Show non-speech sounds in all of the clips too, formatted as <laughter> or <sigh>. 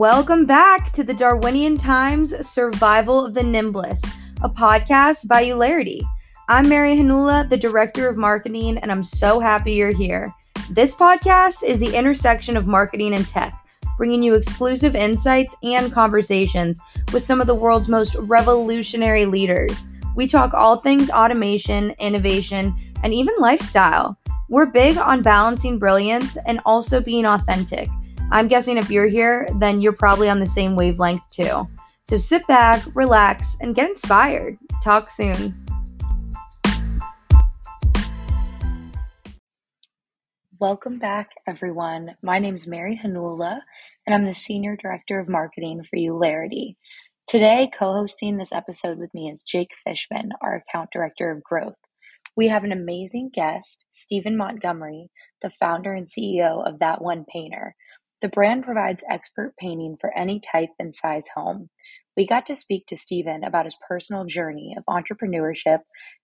Welcome back to the Darwinian Times Survival of the Nimblest, a podcast by Eulerity. I'm Mary Hanula, the Director of Marketing, and I'm so happy you're here. This podcast is the intersection of marketing and tech, bringing you exclusive insights and conversations with some of the world's most revolutionary leaders. We talk all things automation, innovation, and even lifestyle. We're big on balancing brilliance and also being authentic. I'm guessing if you're here, then you're probably on the same wavelength too. So sit back, relax, and get inspired. Talk soon. Welcome back, everyone. My name is Mary Hanula, and I'm the Senior Director of Marketing for Eulerity. Today, co hosting this episode with me is Jake Fishman, our Account Director of Growth. We have an amazing guest, Stephen Montgomery, the founder and CEO of That One Painter, the brand provides expert painting for any type and size home. We got to speak to Stephen about his personal journey of entrepreneurship,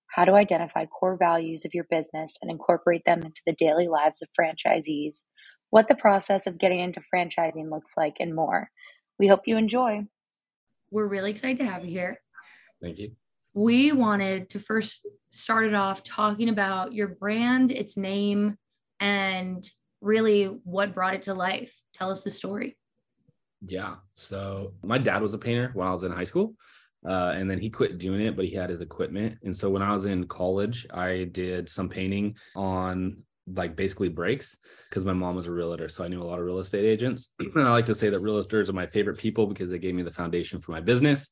how to identify core values of your business and incorporate them into the daily lives of franchisees, what the process of getting into franchising looks like, and more. We hope you enjoy. We're really excited to have you here. Thank you. We wanted to first start it off talking about your brand, its name, and really what brought it to life. Tell us the story. Yeah. So my dad was a painter while I was in high school. Uh, and then he quit doing it, but he had his equipment. And so when I was in college, I did some painting on like basically breaks because my mom was a realtor. So I knew a lot of real estate agents. <clears throat> and I like to say that realtors are my favorite people because they gave me the foundation for my business.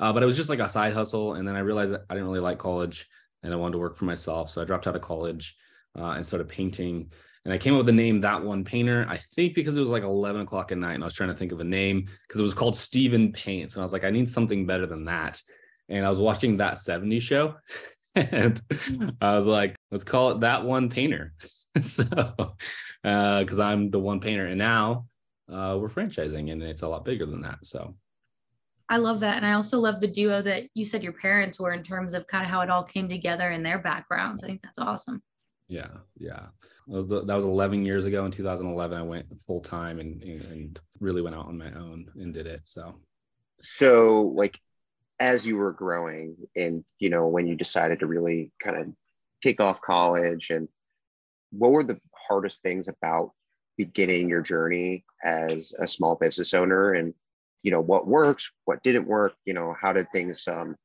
Uh, but it was just like a side hustle. And then I realized that I didn't really like college and I wanted to work for myself. So I dropped out of college uh, and started painting and I came up with the name That One Painter. I think because it was like 11 o'clock at night and I was trying to think of a name because it was called Stephen Paints. And I was like, I need something better than that. And I was watching that 70s show <laughs> and I was like, let's call it That One Painter. <laughs> so, because uh, I'm the one painter. And now uh, we're franchising and it's a lot bigger than that. So, I love that. And I also love the duo that you said your parents were in terms of kind of how it all came together in their backgrounds. I think that's awesome. Yeah. Yeah. That was, the, that was 11 years ago in 2011. I went full time and, and really went out on my own and did it. So, so like as you were growing and, you know, when you decided to really kind of take off college and what were the hardest things about beginning your journey as a small business owner and, you know, what works, what didn't work, you know, how did things, um,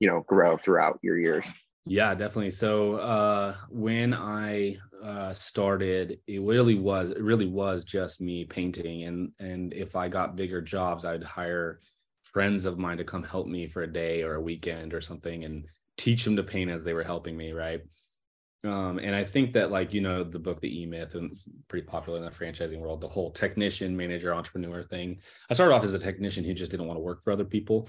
you know, grow throughout your years? Yeah, definitely. So uh, when I uh, started, it really was it really was just me painting, and and if I got bigger jobs, I'd hire friends of mine to come help me for a day or a weekend or something, and teach them to paint as they were helping me, right? Um, and I think that like you know the book The E Myth and pretty popular in the franchising world, the whole technician, manager, entrepreneur thing. I started off as a technician who just didn't want to work for other people.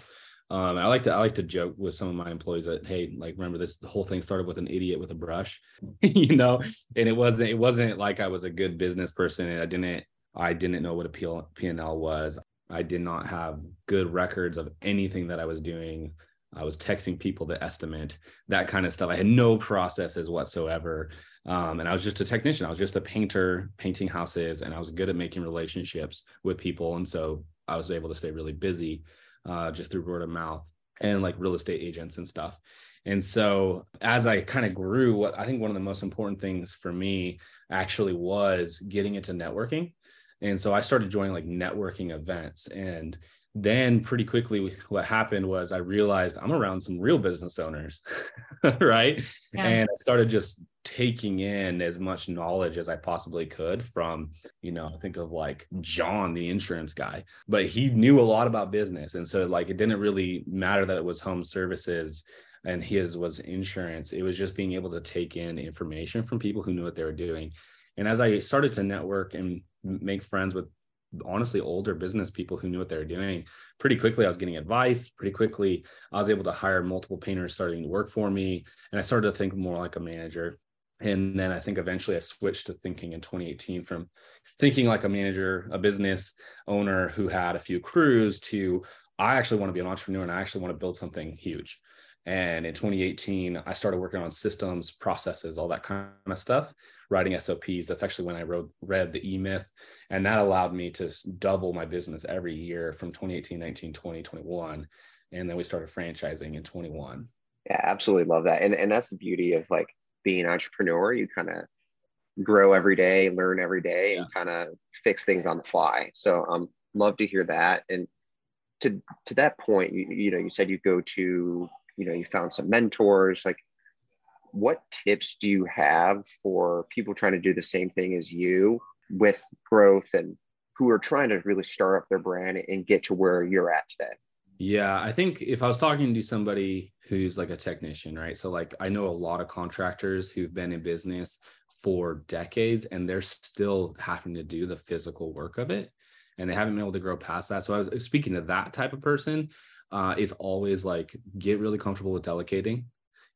Um, I like to I like to joke with some of my employees that hey, like remember this whole thing started with an idiot with a brush, <laughs> you know, and it wasn't it wasn't like I was a good business person and I didn't I didn't know what a P and L was. I did not have good records of anything that I was doing. I was texting people to estimate that kind of stuff. I had no processes whatsoever. Um, and I was just a technician. I was just a painter painting houses and I was good at making relationships with people. And so I was able to stay really busy uh, just through word of mouth and like real estate agents and stuff. And so as I kind of grew, what I think one of the most important things for me actually was getting into networking. And so I started joining like networking events and then pretty quickly what happened was i realized i'm around some real business owners <laughs> right? Yeah. and i started just taking in as much knowledge as i possibly could from you know think of like john the insurance guy. But he knew a lot about business. And so like it didn't really matter that it was home services and his was insurance. It was just being able to take in information from people who knew what they were doing. And as i started to network and make friends with honestly older business people who knew what they were doing. Pretty quickly i was getting advice. Pretty quickly i was able to hire multiple painters starting to work for me and i started to think more like a manager. And then i think eventually i switched to thinking in 2018 from thinking like a manager a business owner who had a few crews to i actually want to be an entrepreneur and i actually want to build something huge And in 2018, I started working on systems, processes, all that kind of stuff, writing SOPs. That's actually when I wrote, read the E Myth. And that allowed me to double my business every year from 2018, 19, 20, 21. And then we started franchising in 21. Yeah, absolutely love that. And, and that's the beauty of like being an entrepreneur. You kind of grow every day, learn every day, yeah. and kind of fix things on the fly. So I um, love to hear that. And to to that point, you, you know, you said you go to you know you found some mentors like what tips do you have for people trying to do the same thing as you with growth and who are trying to really start up their brand and get to where you're at today? Yeah i think if i was talking to somebody who's like a technician right? So like i know a lot of contractors who've been in business for decades and they're still having to do the physical work of it and they haven't been able to grow past that. So i was speaking to that type of person uh, is always like get really comfortable with delegating,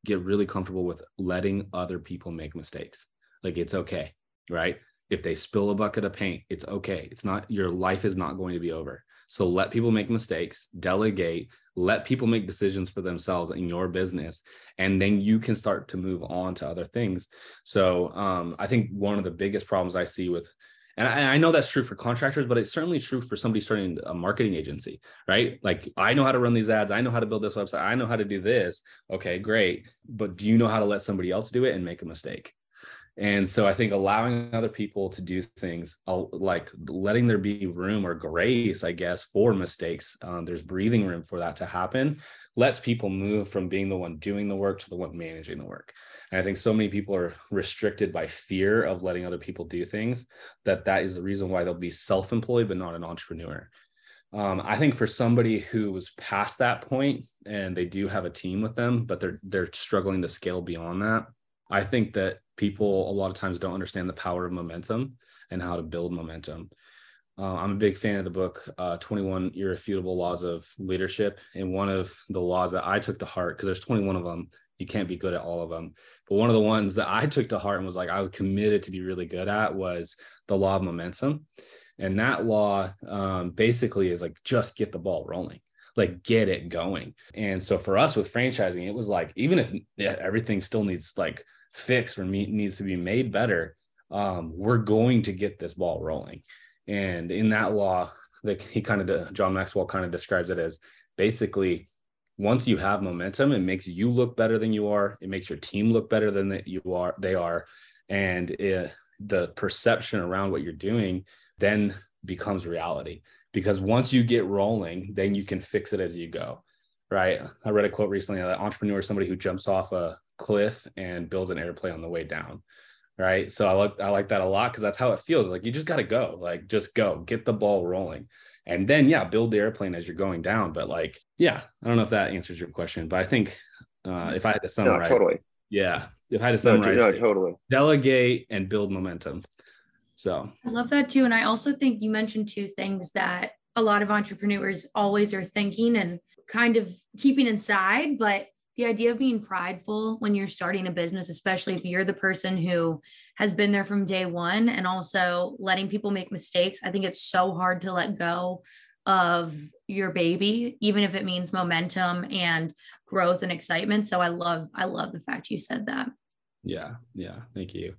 get really comfortable with letting other people make mistakes. Like it's okay, right? If they spill a bucket of paint, it's okay. It's not your life is not going to be over. So let people make mistakes, delegate, let people make decisions for themselves in your business, and then you can start to move on to other things. So um, I think one of the biggest problems I see with and I, I, know that's true for contractors, but it's certainly true for somebody starting a marketing agency, right? Like I know how to run these ads, I know how to build this website, I know how to do this. Okay, great. But do you know how to let somebody else do it and make a mistake? And so I think allowing other people to do things, like letting there be room or grace, I guess, for mistakes, um, there's breathing room for that to happen, lets people move from being the one doing the work to the one managing the work. And I think so many people are restricted by fear of letting other people do things that that is the reason why they'll be self-employed but not an entrepreneur. Um, I think for somebody who was past that point and they do have a team with them, but they're they're struggling to scale beyond that. I think that people a lot of times don't understand the power of momentum and how to build momentum. Uh, I'm a big fan of the book, uh, 21 Irrefutable Laws of Leadership. And one of the laws that I took to heart, because there's 21 of them, you can't be good at all of them. But one of the ones that I took to heart and was like, I was committed to be really good at was the law of momentum. And that law um, basically is like, just get the ball rolling, like get it going. And so for us with franchising, it was like, even if everything still needs like fixed or needs to be made better, um, we're going to get this ball rolling. And in that law, like he kind of, John Maxwell kind of describes it as basically once you have momentum, it makes you look better than you are. It makes your team look better than that you are. They are, and it, the perception around what you're doing then becomes reality. Because once you get rolling, then you can fix it as you go. Right. I read a quote recently that entrepreneur is somebody who jumps off a cliff and builds an airplane on the way down right? So i like i like that a lot because that's how it feels like you just got to go like just go get the ball rolling. And then yeah build the airplane as you're going down but like yeah i don't know if that answers your question but i think uh if i had to summarize no, totally. Yeah if i had to summarize no, no totally. delegate and build momentum so. I love that too and i also think you mentioned two things that a lot of entrepreneurs always are thinking and kind of keeping inside but the idea of being prideful when you're starting a business, especially if you're the person who has been there from day one and also letting people make mistakes, I think it's so hard to let go of your baby, even if it means momentum and growth and excitement. So I love, I love the fact you said that. Yeah. Yeah. Thank you.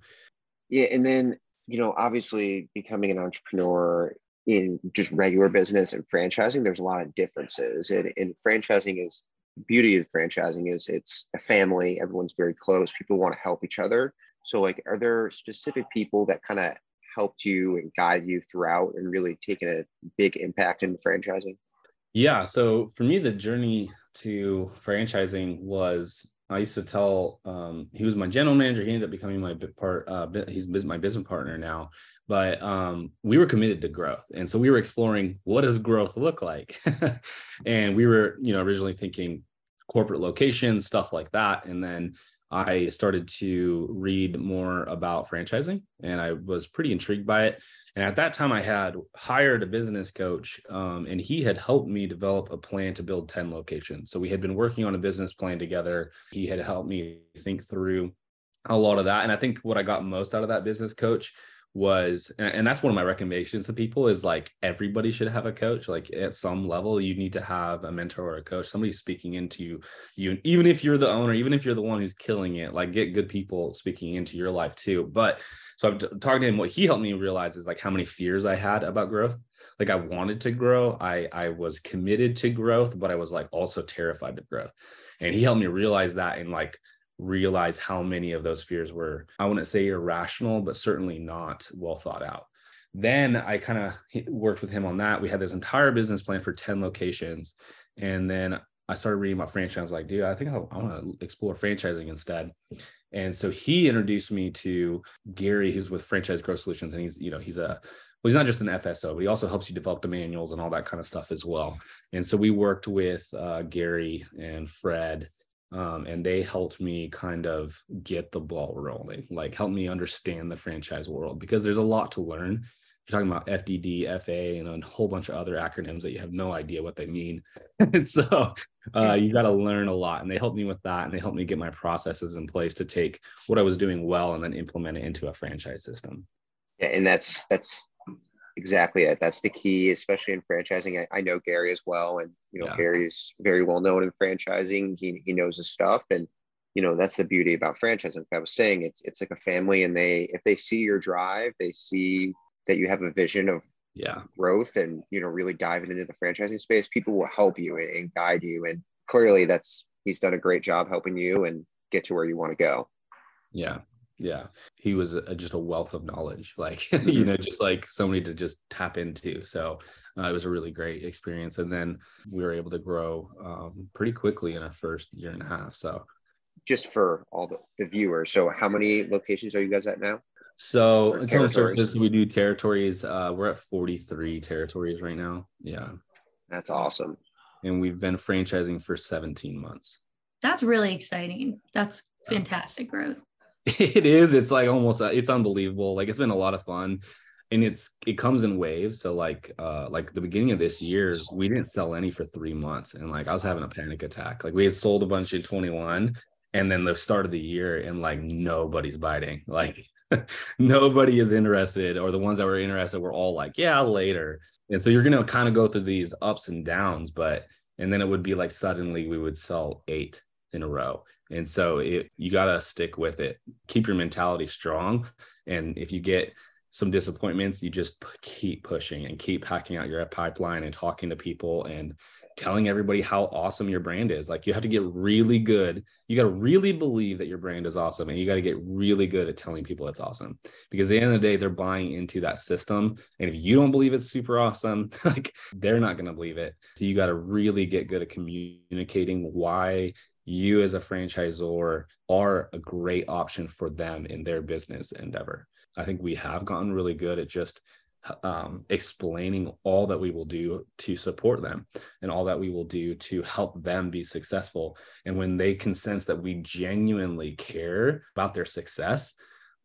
Yeah. And then, you know, obviously becoming an entrepreneur in just regular business and franchising, there's a lot of differences. And, and franchising is beauty of franchising is it's a family everyone's very close people want to help each other. So like are there specific people that kind of helped you and guide you throughout and really taken a big impact in franchising? Yeah so for me the journey to franchising was I used to tell um, he was my general manager. He ended up becoming my part. Uh, he's my business partner now. But um, we were committed to growth, and so we were exploring what does growth look like. <laughs> and we were, you know, originally thinking corporate locations, stuff like that. And then I started to read more about franchising and I was pretty intrigued by it. And at that time, I had hired a business coach um, and he had helped me develop a plan to build 10 locations. So we had been working on a business plan together. He had helped me think through a lot of that. And I think what I got most out of that business coach was and that's one of my recommendations to people is like everybody should have a coach. Like at some level you need to have a mentor or a coach somebody speaking into you even if you're the owner even if you're the one who's killing it like get good people speaking into your life too. But so i'm talking to him what he helped me realize is like how many fears i had about growth. Like i wanted to grow i i was committed to growth but i was like also terrified of growth. And he helped me realize that and like realize how many of those fears were, I wouldn't say irrational, but certainly not well thought out. Then I kind of worked with him on that. We had this entire business plan for 10 locations. And then I started reading about franchise. I was like, dude, I think I, I want to explore franchising instead. And so he introduced me to Gary, who's with Franchise Growth Solutions. And he's, you know, he's a, well, he's not just an FSO, but he also helps you develop the manuals and all that kind of stuff as well. And so we worked with uh, Gary and Fred um, and they helped me kind of get the ball rolling, like help me understand the franchise world because there's a lot to learn. You're talking about FDD, FA, and a whole bunch of other acronyms that you have no idea what they mean. and <laughs> so uh, you got to learn a lot. And they helped me with that. And they helped me get my processes in place to take what I was doing well and then implement it into a franchise system. Yeah, and that's that's exactly it. That's the key, especially in franchising. I, I know Gary as well, and you know yeah. Gary's very well known in franchising. He he knows his stuff, and you know that's the beauty about franchising. Like I was saying, it's it's like a family, and they if they see your drive, they see that you have a vision of yeah growth, and you know really diving into the franchising space. People will help you and, and guide you, and clearly that's he's done a great job helping you and get to where you want to go. Yeah, yeah. He was a, just a wealth of knowledge <laughs> like <laughs> you know just like somebody to just tap into. So uh, it was a really great experience. And then we were able to grow um, pretty quickly in our first year and a half. So just for all the, the viewers so how many locations are you guys at now? So in terms of services we do territories uh, we're at 43 territories right now. Yeah. That's awesome. And we've been franchising for 17 months. That's really exciting. That's fantastic growth it is it's like almost uh, it's unbelievable like it's been a lot of fun and it's it comes in waves so like uh like the beginning of this year we didn't sell any for three months and like i was having a panic attack like we had sold a bunch in 21 and then the start of the year and like nobody's biting <laughs> like nobody is interested or the ones that were interested were all like yeah later. And so you're gonna kind of go through these ups and downs but and then it would be like suddenly we would sell eight in a row and so it, you got to stick with it. Keep your mentality strong. And if you get some disappointments, you just keep pushing and keep hacking out your pipeline and talking to people and telling everybody how awesome your brand is. Like you have to get really good. You got to really believe that your brand is awesome and you got to get really good at telling people it's awesome because at the end of the day, they're buying into that system. And if you don't believe it's super awesome, <laughs> like they're not going to believe it. So you got to really get good at communicating why you as a franchisor are a great option for them in their business endeavor. I think we have gotten really good at just um, explaining all that we will do to support them and all that we will do to help them be successful. And when they can sense that we genuinely care about their success,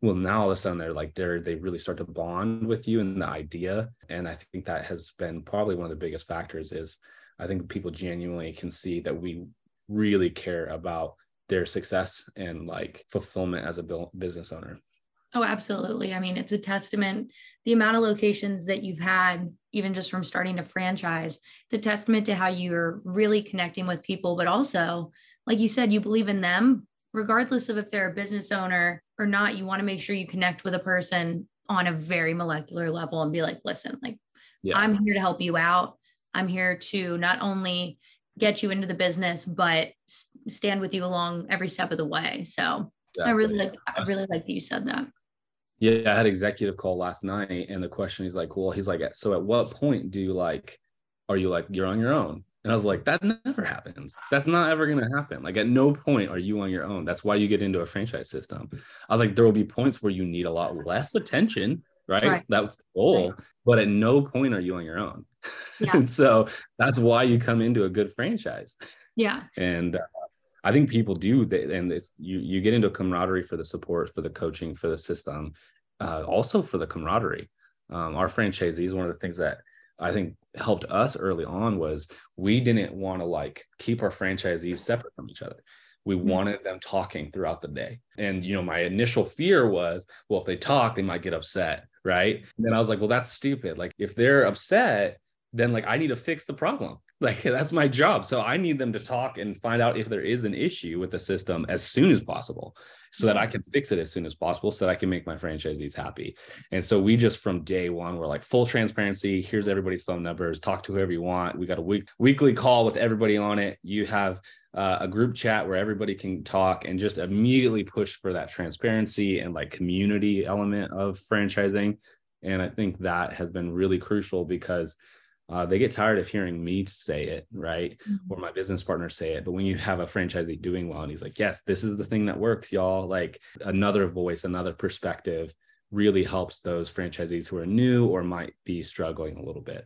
well, now all of a sudden they're like they're they really start to bond with you and the idea. And I think that has been probably one of the biggest factors is I think people genuinely can see that we really care about their success and like fulfillment as a business owner. Oh, absolutely. I mean, it's a testament the amount of locations that you've had even just from starting to franchise. It's a testament to how you're really connecting with people, but also, like you said, you believe in them regardless of if they're a business owner or not. You want to make sure you connect with a person on a very molecular level and be like, "Listen, like yeah. I'm here to help you out. I'm here to not only get you into the business, but stand with you along every step of the way. So exactly. I really like, I really like that you said that. Yeah, I had executive call last night, and the question is like, well, he's like, so at what point do you like, are you like you're on your own? And I was like, that never happens. That's not ever gonna happen. Like at no point are you on your own. That's why you get into a franchise system. I was like, there will be points where you need a lot less attention, right? right. That's the goal. Right. But at no point are you on your own. Yeah. and <laughs> so that's why you come into a good franchise. Yeah. And uh, I think people do, they, and it's you you get into a camaraderie for the support, for the coaching, for the system, uh, also for the camaraderie. Um, our franchisees, one of the things that I think helped us early on was we didn't want to like keep our franchisees separate from each other we mm-hmm. wanted them talking throughout the day. And, you know, my initial fear was, well, if they talk, they might get upset. Right. And then I was like, well, that's stupid. Like, if they're upset, then like I need to fix the problem. <laughs> Like that's my job. So I need them to talk and find out if there is an issue with the system as soon as possible so that I can fix it as soon as possible so that I can make my franchisees happy. And so we just from day one, we're like full transparency. Here's everybody's phone numbers. Talk to whoever you want. We got a week weekly call with everybody on it. You have uh, a group chat where everybody can talk and just immediately push for that transparency and like community element of franchising. And I think that has been really crucial because uh, they get tired of hearing me say it, right? Mm-hmm. Or my business partner say it. But when you have a franchisee doing well and he's like, yes, this is the thing that works, y'all, like another voice, another perspective really helps those franchisees who are new or might be struggling a little bit.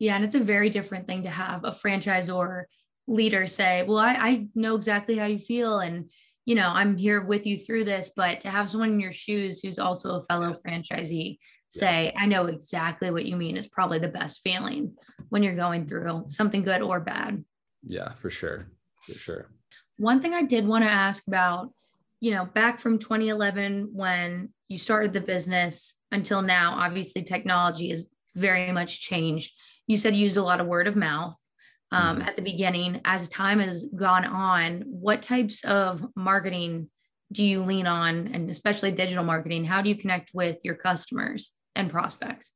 Yeah. And it's a very different thing to have a franchisor leader say, well, I, I know exactly how you feel. And, you know, I'm here with you through this, but to have someone in your shoes who's also a fellow franchisee say. I know exactly what you mean is probably the best feeling when you're going through something good or bad. Yeah, for sure. For sure. One thing I did want to ask about, you know, back from 2011 when you started the business until now, obviously technology has very much changed. You said you used a lot of word of mouth um, mm-hmm. at the beginning. As time has gone on, what types of marketing do you lean on, and especially digital marketing? How do you connect with your customers and prospects?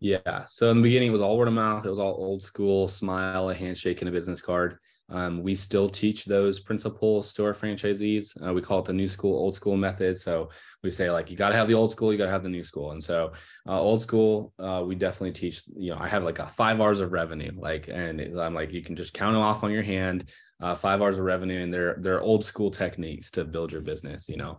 Yeah. So in the beginning, it was all word of mouth. It was all old school smile, a handshake, and a business card. Um, we still teach those principles to our franchisees. Uh, we call it the new school, old school method. So we say like you got to have the old school, you got to have the new school. And so uh, old school, uh, we definitely teach. You know, I have like a five hours of revenue, like, and I'm like you can just count them off on your hand. Uh, five hours of revenue, and they're they're old school techniques to build your business. You know,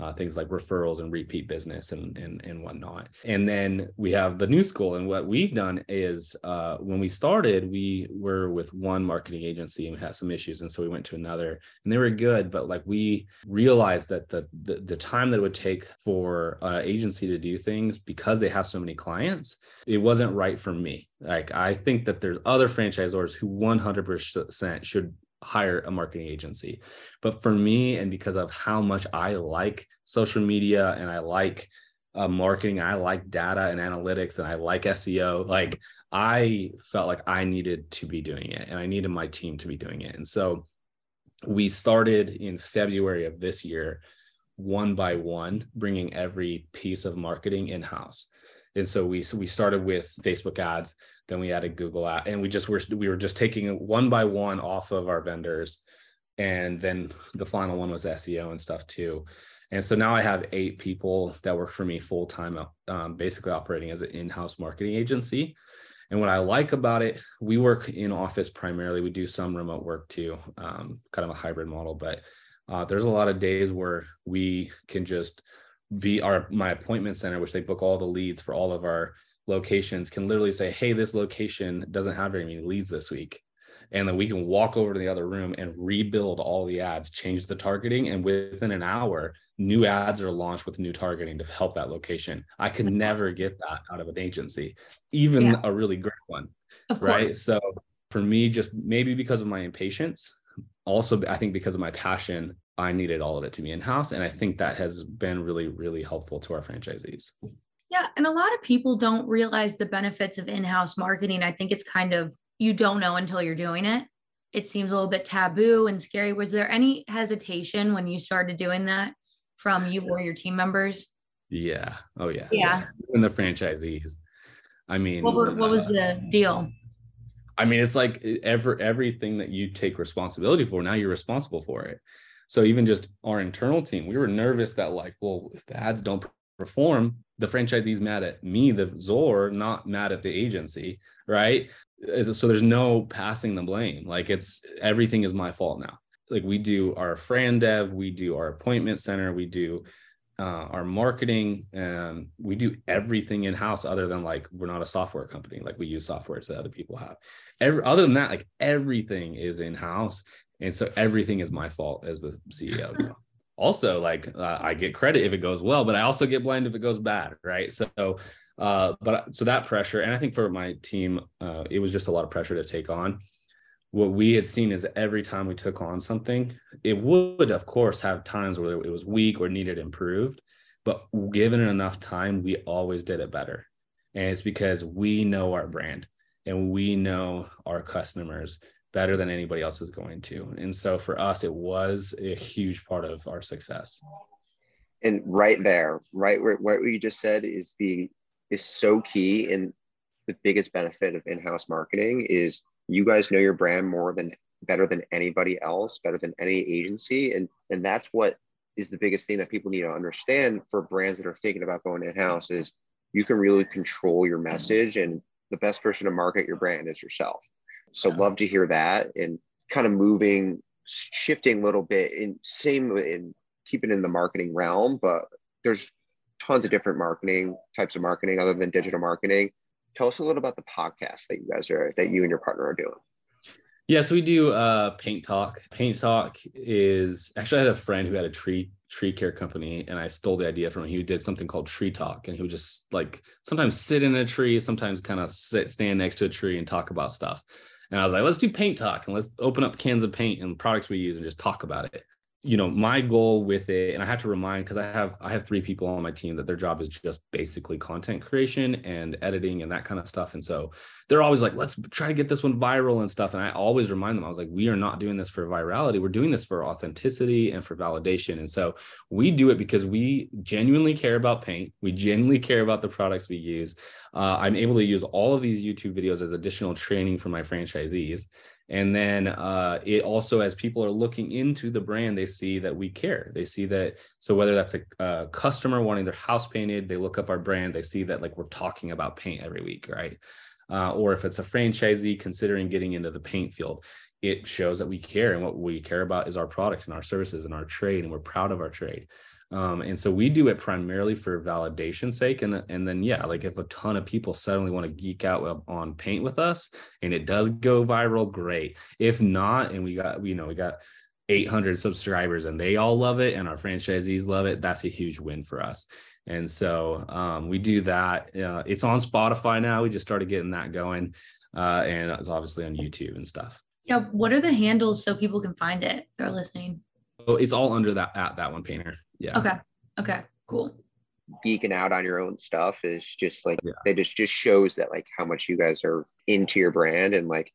uh, things like referrals and repeat business and, and and whatnot. And then we have the new school. And what we've done is uh, when we started, we were with one marketing agency and had some issues, and so we went to another, and they were good, but like we realized that the the, the time that it would take for an agency to do things because they have so many clients, it wasn't right for me. Like I think that there's other franchisors who 100% should hire a marketing agency. But for me, and because of how much I like social media and I like uh, marketing, I like data and analytics, and I like SEO, like I felt like I needed to be doing it and I needed my team to be doing it. And so we started in February of this year, one by one, bringing every piece of marketing in house. And so we so we started with Facebook ads, then we added Google ad, and we just were we were just taking it one by one off of our vendors, and then the final one was SEO and stuff too. And so now I have eight people that work for me full time, um, basically operating as an in-house marketing agency. And what I like about it, we work in office primarily. We do some remote work too, um, kind of a hybrid model. But uh, there's a lot of days where we can just be our my appointment center, which they book all the leads for all of our locations, can literally say, "Hey, this location doesn't have very many leads this week," and then we can walk over to the other room and rebuild all the ads, change the targeting, and within an hour, new ads are launched with new targeting to help that location. I could never get that out of an agency, even yeah. a really great one, right? So for me, just maybe because of my impatience, also I think because of my passion, I needed all of it to be in house. And I think that has been really, really helpful to our franchisees. Yeah. And a lot of people don't realize the benefits of in house marketing. I think it's kind of, you don't know until you're doing it. It seems a little bit taboo and scary. Was there any hesitation when you started doing that from you or your team members? Yeah. Oh, yeah. Yeah. And the franchisees. I mean, what, were, what was the uh, deal? I mean, it's like every everything that you take responsibility for, now you're responsible for it. So even just our internal team, we were nervous that like, well, if the ads don't perform, the franchisee's mad at me, the Zor, not mad at the agency, right? So there's no passing the blame. Like it's everything is my fault now. Like we do our Fran Dev, we do our appointment center, we do uh, our marketing, and we do everything in house. Other than like we're not a software company, like we use softwares that other people have. Every other than that, like everything is in house, and so everything is my fault as the ceo <laughs> also like uh, i get credit if it goes well but i also get blamed if it goes bad right so uh, but so that pressure and i think for my team uh, it was just a lot of pressure to take on what we had seen is every time we took on something, it would, of course, have times where it was weak or needed improved. But given enough time, we always did it better. And it's because we know our brand and we know our customers better than anybody else is going to. And so for us, it was a huge part of our success. And right there, right where what you just said is the is so key. And the biggest benefit of in-house marketing is you guys know your brand more than better than anybody else, better than any agency. And and that's what is the biggest thing that people need to understand for brands that are thinking about going in-house is you can really control your message and the best person to market your brand is yourself. So yeah. love to hear that and kind of moving, shifting a little bit in same in keeping in the marketing realm, but there's tons of different marketing types of marketing other than digital marketing. Tell us a little about the podcast that you guys are that you and your partner are doing. Yes, we do uh, Paint Talk. Paint Talk is actually I had a friend who had a tree tree care company and I stole the idea from him. He did something called Tree Talk and he would just like sometimes sit in a tree, sometimes kind of sit stand next to a tree and talk about stuff. And I was like, let's do paint talk and let's open up cans of paint and products we use and just talk about it you know my goal with it and i have to remind because i have i have three people on my team that their job is just basically content creation and editing and that kind of stuff and so they're always like let's try to get this one viral and stuff and i always remind them i was like we are not doing this for virality we're doing this for authenticity and for validation and so we do it because we genuinely care about paint we genuinely care about the products we use uh, i'm able to use all of these youtube videos as additional training for my franchisees and then uh, it also as people are looking into the brand they see that we care. They see that so whether that's a, a, customer wanting their house painted they look up our brand they see that like we're talking about paint every week right? Uh, or if it's a franchisee considering getting into the paint field it shows that we care and what we care about is our product and our services and our trade and we're proud of our trade um, and so we do it primarily for validation sake. And, and then, yeah, like if a ton of people suddenly want to geek out on paint with us and it does go viral, great. If not, and we got, you know, we got 800 subscribers and they all love it and our franchisees love it, that's a huge win for us. And so um, we do that. Uh, it's on Spotify now. We just started getting that going. Uh, and it's obviously on YouTube and stuff. Yeah. What are the handles so people can find it if they're listening? Oh, it's all under that at that one painter. Yeah. Okay. Okay. Cool. Geeking out on your own stuff is just like yeah. it just just shows that like how much you guys are into your brand and like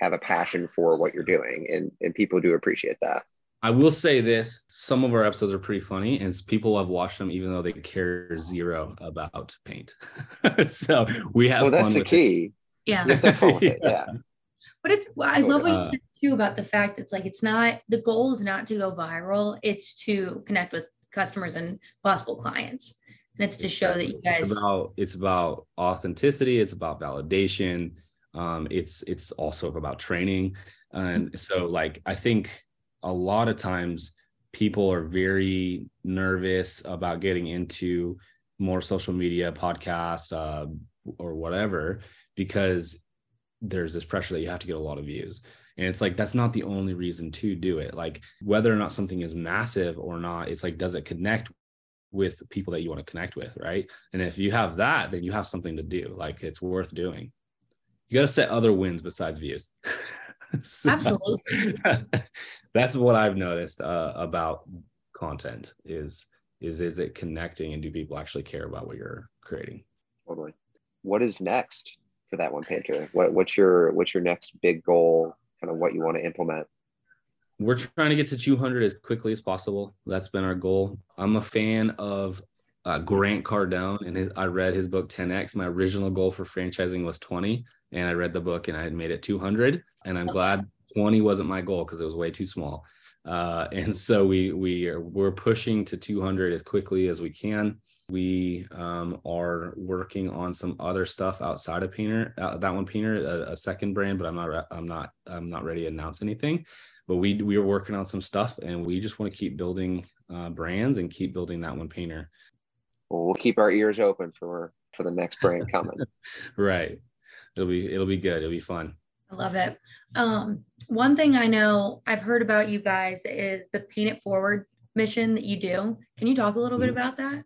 have a passion for what you're doing and and people do appreciate that. I will say this: some of our episodes are pretty funny, and people have watched them even though they care zero about paint. <laughs> so we have. Well, that's the key. It. Yeah. You have to have fun with <laughs> yeah. it. Yeah. But it's I love what you uh, said too about the fact it's like it's not the goal is not to go viral, it's to connect with customers and possible clients. And it's to show that you guys it's about it's about authenticity, it's about validation. Um, it's it's also about training. And so like I think a lot of times people are very nervous about getting into more social media podcast uh, or whatever because there's this pressure that you have to get a lot of views. And it's like that's not the only reason to do it. Like whether or not something is massive or not it's like does it connect with people that you want to connect with right? And if you have that then you have something to do. Like it's worth doing. You got to set other wins besides views. <laughs> So, absolutely. <laughs> that's what i've noticed uh, about content is is is it connecting and do people actually care about what you're creating? Totally. What is next for that one painter? What, what's your what's your next big goal? Kind of what you want to implement? We're trying to get to 200 as quickly as possible. That's been our goal. I'm a fan of uh, Grant Cardone, and his, I read his book 10x. My original goal for franchising was 20, and I read the book and I had made it 200. And I'm glad 20 wasn't my goal because it was way too small. Uh, <laughs> and so we we are we're pushing to 200 as quickly as we can. We um, are working on some other stuff outside of Painter. Uh, that one Painter, a, a, second brand, but I'm not. I'm not. I'm not ready to announce anything. But we we are working on some stuff, and we just want to keep building uh, brands and keep building that one Painter. Well, we'll keep our ears open for for the next brand coming. <laughs> right. It'll be it'll be good. It'll be fun. I love it. Um, one thing I know I've heard about you guys is the Paint It Forward mission that you do. Can you talk a little mm-hmm. bit about that?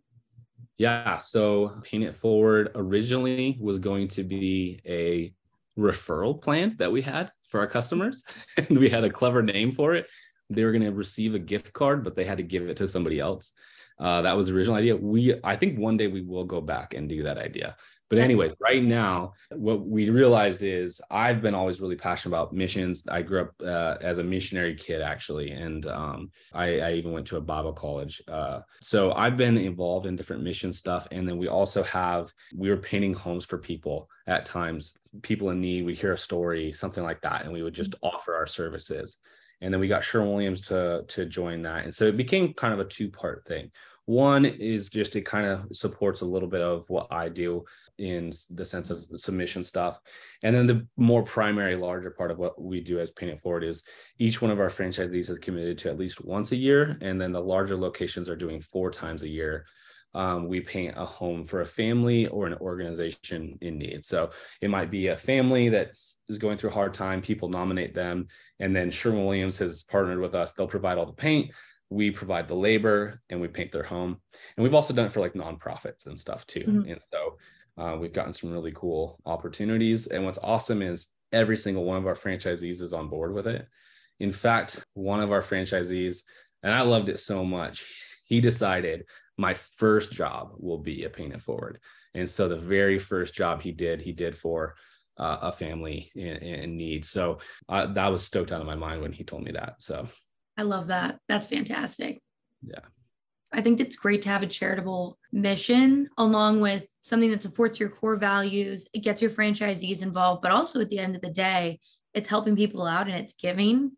Yeah. So Paint It Forward originally was going to be a referral plan that we had for our customers. <laughs> and we had a clever name for it. They were going to receive a gift card, but they had to give it to somebody else. Uh, that was the original idea. We, I think one day we will go back and do that idea. But anyway, right now, what we realized is I've been always really passionate about missions. I grew up uh, as a missionary kid, actually, and um, I, I, even went to a Bible college. Uh, so I've been involved in different mission stuff. And then we also have, we were painting homes for people at times, people in need. We hear a story, something like that, and we would just mm-hmm. offer our services and then we got Sherwin Williams to to join that, and so it became kind of a two part thing. One is just it kind of supports a little bit of what I do in the sense of submission stuff, and then the more primary, larger part of what we do as Paint It Forward is each one of our franchisees is committed to at least once a year, and then the larger locations are doing four times a year. Um, we paint a home for a family or an organization in need. So it might be a family that is going through a hard time, people nominate them. And then Sherwin Williams has partnered with us. They'll provide all the paint, we provide the labor, and we paint their home. And we've also done it for like nonprofits and stuff too. Mm-hmm. And so uh, we've gotten some really cool opportunities. And what's awesome is every single one of our franchisees is on board with it. In fact, one of our franchisees, and I loved it so much, he decided my first job will be a Paint It Forward. And so the very first job he did, he did for uh, a family in, in need. So uh, that was stoked out of my mind when he told me that. So I love that. That's fantastic. Yeah. I think it's great to have a charitable mission along with something that supports your core values. It gets your franchisees involved, but also at the end of the day, it's helping people out and it's giving.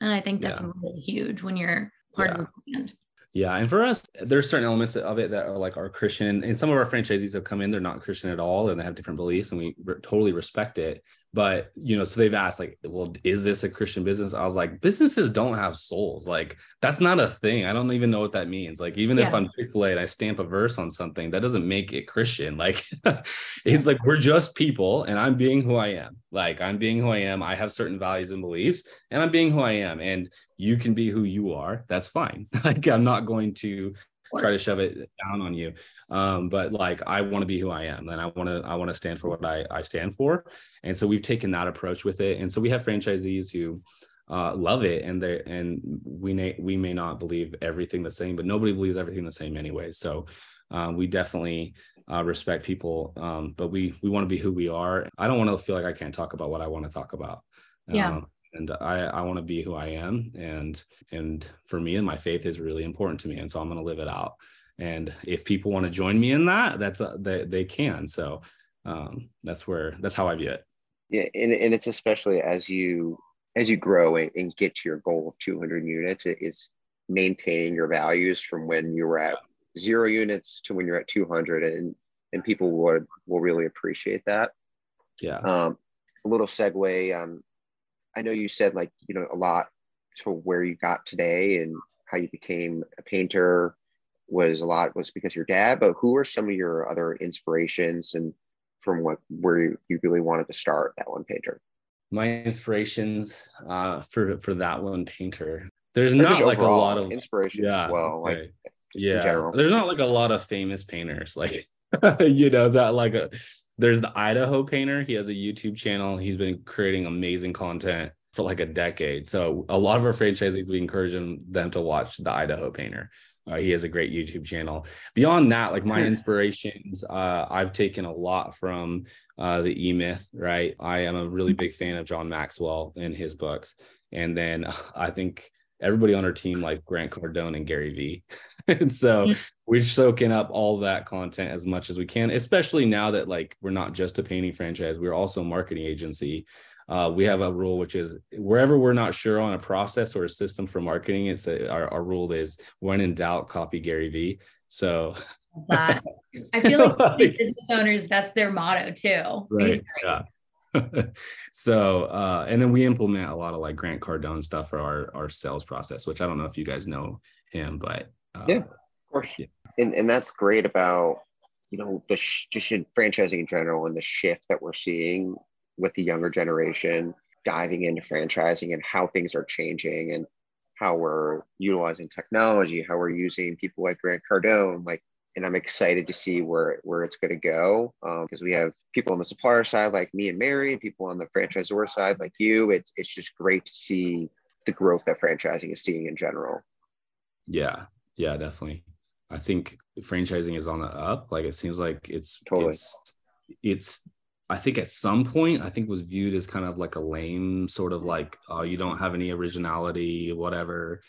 And I think that's yeah. really huge when you're part yeah. of a brand. Yeah, and for us, there's certain elements of it that are like our Christian, and some of our franchisees have come in, they're not Christian at all, and they have different beliefs, and we re- totally respect it but you know so they've asked like well is this a christian business? I was like businesses don't have souls. Like that's not a thing. I don't even know what that means. Like even yeah. if i'm chick-fil-a and i stamp a verse on something that doesn't make it christian. <laughs> Like it's like we're just people and i'm being who i am. Like i'm being who i am. I have certain values and beliefs and i'm being who i am. And you can be who you are. That's fine. <laughs> Like i'm not going to try to shove it down on you. Um, but like I want to be who I am and I want to I want to stand for what I, I stand for. And so we've taken that approach with it. And so we have franchisees who uh, love it and they and we may we may not believe everything the same, but nobody believes everything the same anyway. So uh, we definitely uh, respect people, um, but we we want to be who we are. I don't want to feel like I can't talk about what I want to talk about. Yeah. Um, and I, I want to be who I am. And, and for me and my faith is really important to me. And so I'm going to live it out. And if people want to join me in that, that's, uh, they, they can. So um, that's where, that's how I view it. Yeah. And, and it's especially as you, as you grow and, and get to your goal of 200 units, it is maintaining your values from when you were at zero units to when you're at 200 and, and people would, will really appreciate that. Yeah. Um, a little segue on I know you said like, you know, a lot to where you got today and how you became a painter was a lot was because your dad, but who are some of your other inspirations and from what where you really wanted to start that one painter? My inspirations uh, for for that one painter. There's not like a lot of inspirations yeah, as well. Like okay. yeah, there's not like a lot of famous painters. Like <laughs> you know, is that like a there's the Idaho painter. He has a YouTube channel. He's been creating amazing content for like a decade. So a lot of our franchisees, we encourage them, them to watch the Idaho painter. Uh, he has a great YouTube channel. Beyond that, like my inspirations, uh, I've taken a lot from uh, the E Myth, right? I am a really big fan of John Maxwell and his books. And then <laughs> I think everybody on our team like Grant Cardone and Gary Vee. <laughs> and so mm. we're soaking up all that content as much as we can, especially now that like we're not just a painting franchise, we're also a marketing agency. Uh, we have a rule which is wherever we're not sure on a process or a system for marketing, it's a, our, our rule is when in doubt, copy Gary Vee. So. I <laughs> feel like business owners, that's their motto too. Right. Yeah. <laughs> so uh, and then we implement a lot of like Grant Cardone stuff for our our sales process, which I don't know if you guys know him, but uh, yeah, of course. Yeah. And and that's great about you know the sh- just in franchising in general and the shift that we're seeing with the younger generation diving into franchising and how things are changing and how we're utilizing technology, how we're using people like Grant Cardone, like and I'm excited to see where where it's going to go because um, we have people on the supplier side like me and Mary, and people on the franchisor side like you. It's it's just great to see the growth that franchising is seeing in general. Yeah, yeah, definitely. I think franchising is on the up. Like it seems like it's totally. It's, it's I think at some point I think was viewed as kind of like a lame sort of like oh you don't have any originality whatever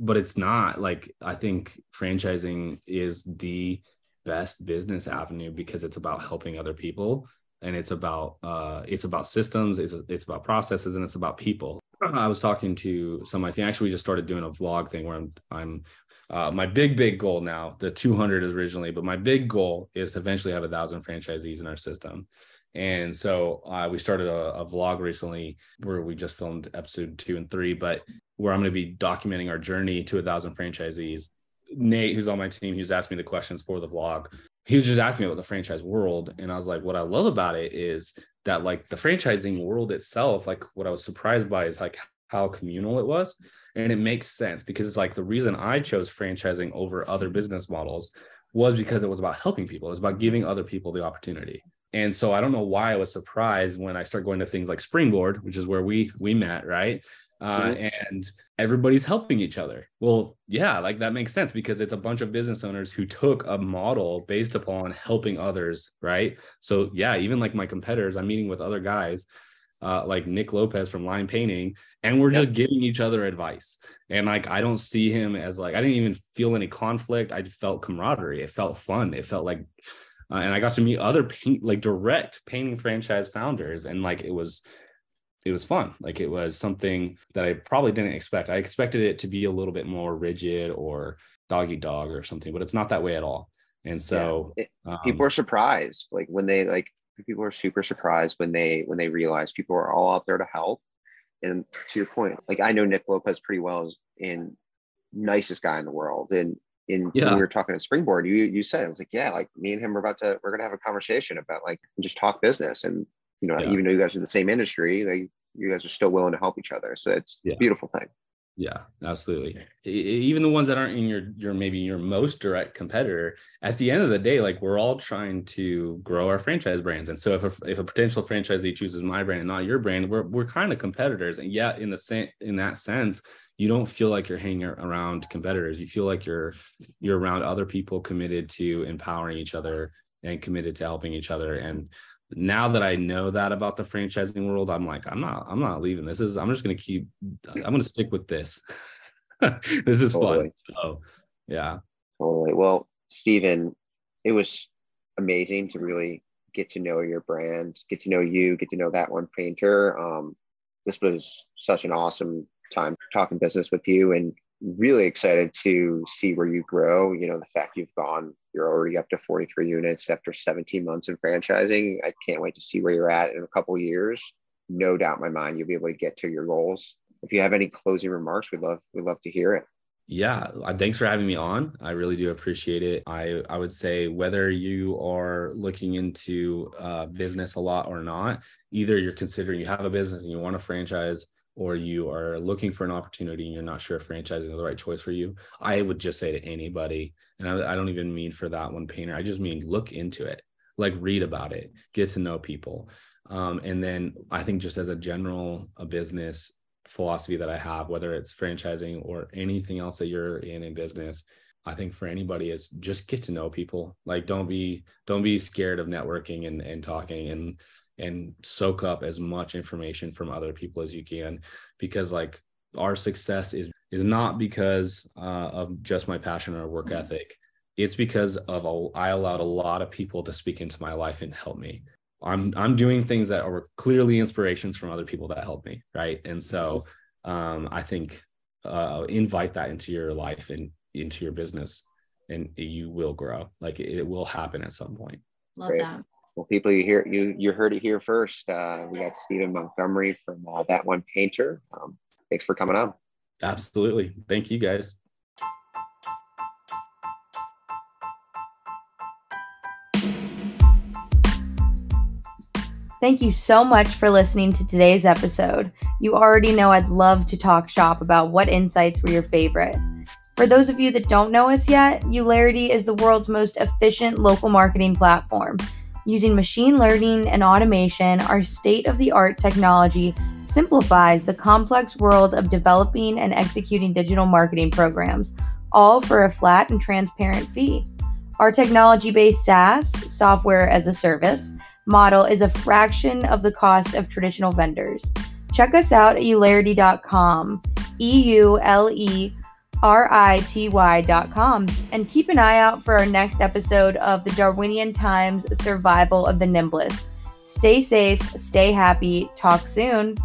but it's not. Like I think franchising is the best business avenue because it's about helping other people and it's about uh it's about systems it's it's about processes and it's about people. <clears throat> I was talking to some of my team actually we just started doing a vlog thing where I'm I'm uh, my big big goal now the 200 is originally but my big goal is to eventually have a thousand franchisees in our system and so uh, we started a, a, vlog recently where we just filmed episode two and three, but where I'm going to be documenting our journey to a thousand franchisees. Nate, who's on my team, who's asked me the questions for the vlog. He was just asking me about the franchise world. And I was like, what I love about it is that like the franchising world itself, like what I was surprised by is like how communal it was. And it makes sense because it's like the reason I chose franchising over other business models was because it was about helping people. It was about giving other people the opportunity. And so I don't know why I was surprised when I started going to things like Springboard, which is where we we met, right? Uh, mm-hmm. and everybody's helping each other. Well, yeah, like that makes sense because it's a bunch of business owners who took a model based upon helping others, right? So yeah, even like my competitors, I'm meeting with other guys uh, like Nick Lopez from Line Painting, and we're just giving each other advice. And like I don't see him as like I didn't even feel any conflict. I felt camaraderie. It felt fun. It felt like uh, and I got to meet other paint like direct painting franchise founders, and like it was it was fun. Like it was something that I probably didn't expect. I expected it to be a little bit more rigid or doggy dog or something, but it's not that way at all. And so yeah. it, um, people are surprised, like when they like people are super surprised when they when they realize people are all out there to help. And to your point, like I know Nick Lopez pretty well is in nicest guy in the world, and in yeah. we were talking at springboard you you said it was like yeah like me and him we're about to we're gonna have a conversation about like just talk business and you know yeah. even though you guys are in the same industry like you guys are still willing to help each other so it's, it's yeah. a beautiful thing yeah, absolutely. Even the ones that aren't in your your maybe your most direct competitor, at the end of the day, like we're all trying to grow our franchise brands. And so if a, if a potential franchisee chooses my brand and not your brand, we're we're kind of competitors. And yet in the same in that sense, you don't feel like you're hanging around competitors. You feel like you're you're around other people committed to empowering each other and committed to helping each other. And now that I know that about the franchising world, I'm like, I'm not, I'm not leaving. This is, I'm just going to keep, I'm going to stick with this. <laughs> this is totally. fun. So, yeah. Totally. Well, Stephen, it was amazing to really get to know your brand, get to know you, get to know that one painter. Um, this was such an awesome time talking business with you and really excited to see where you grow. You know, the fact you've gone, you're already up to 43 units after 17 months in franchising. I can't wait to see where you're at in a couple years. No doubt in my mind you'll be able to get to your goals. If you have any closing remarks, we'd love we'd love to hear it. Yeah, uh, thanks for having me on. I really do appreciate it. I I would say whether you are looking into uh, business a lot or not, either you're considering you have a business and you want to franchise, or you are looking for an opportunity and you're not sure if franchising is the right choice for you, I would just say to anybody, and I, I don't even mean for that one painter, I just mean look into it, like read about it, get to know people. Um, and then I think just as a general a business philosophy that I have, whether it's franchising or anything else that you're in in business, I think for anybody is just get to know people. Like don't be don't be scared of networking and and talking and and soak up as much information from other people as you can because like our success is is not because uh, of just my passion or work mm-hmm. ethic. It's because of a, I allowed a lot of people to speak into my life and help me. I'm i'm doing things that are clearly inspirations from other people that help me right? And so um, i think uh, invite that into your life and into your business and you will grow. Like it, it will happen at some point. Love Great. that well, people, you hear you you heard it here first. Uh, we got Stephen Montgomery from uh, that one painter. Um, thanks for coming on. Absolutely, thank you guys. Thank you so much for listening to today's episode. You already know I'd love to talk shop about what insights were your favorite. For those of you that don't know us yet, Eulerity is the world's most efficient local marketing platform. Using machine learning and automation, our state of the art technology simplifies the complex world of developing and executing digital marketing programs, all for a flat and transparent fee. Our technology based SaaS, software as a service, model is a fraction of the cost of traditional vendors. Check us out at eulerity.com, E U L E R I T Y.com, and keep an eye out for our next episode of the Darwinian Times Survival of the Nimblest. Stay safe, stay happy, talk soon.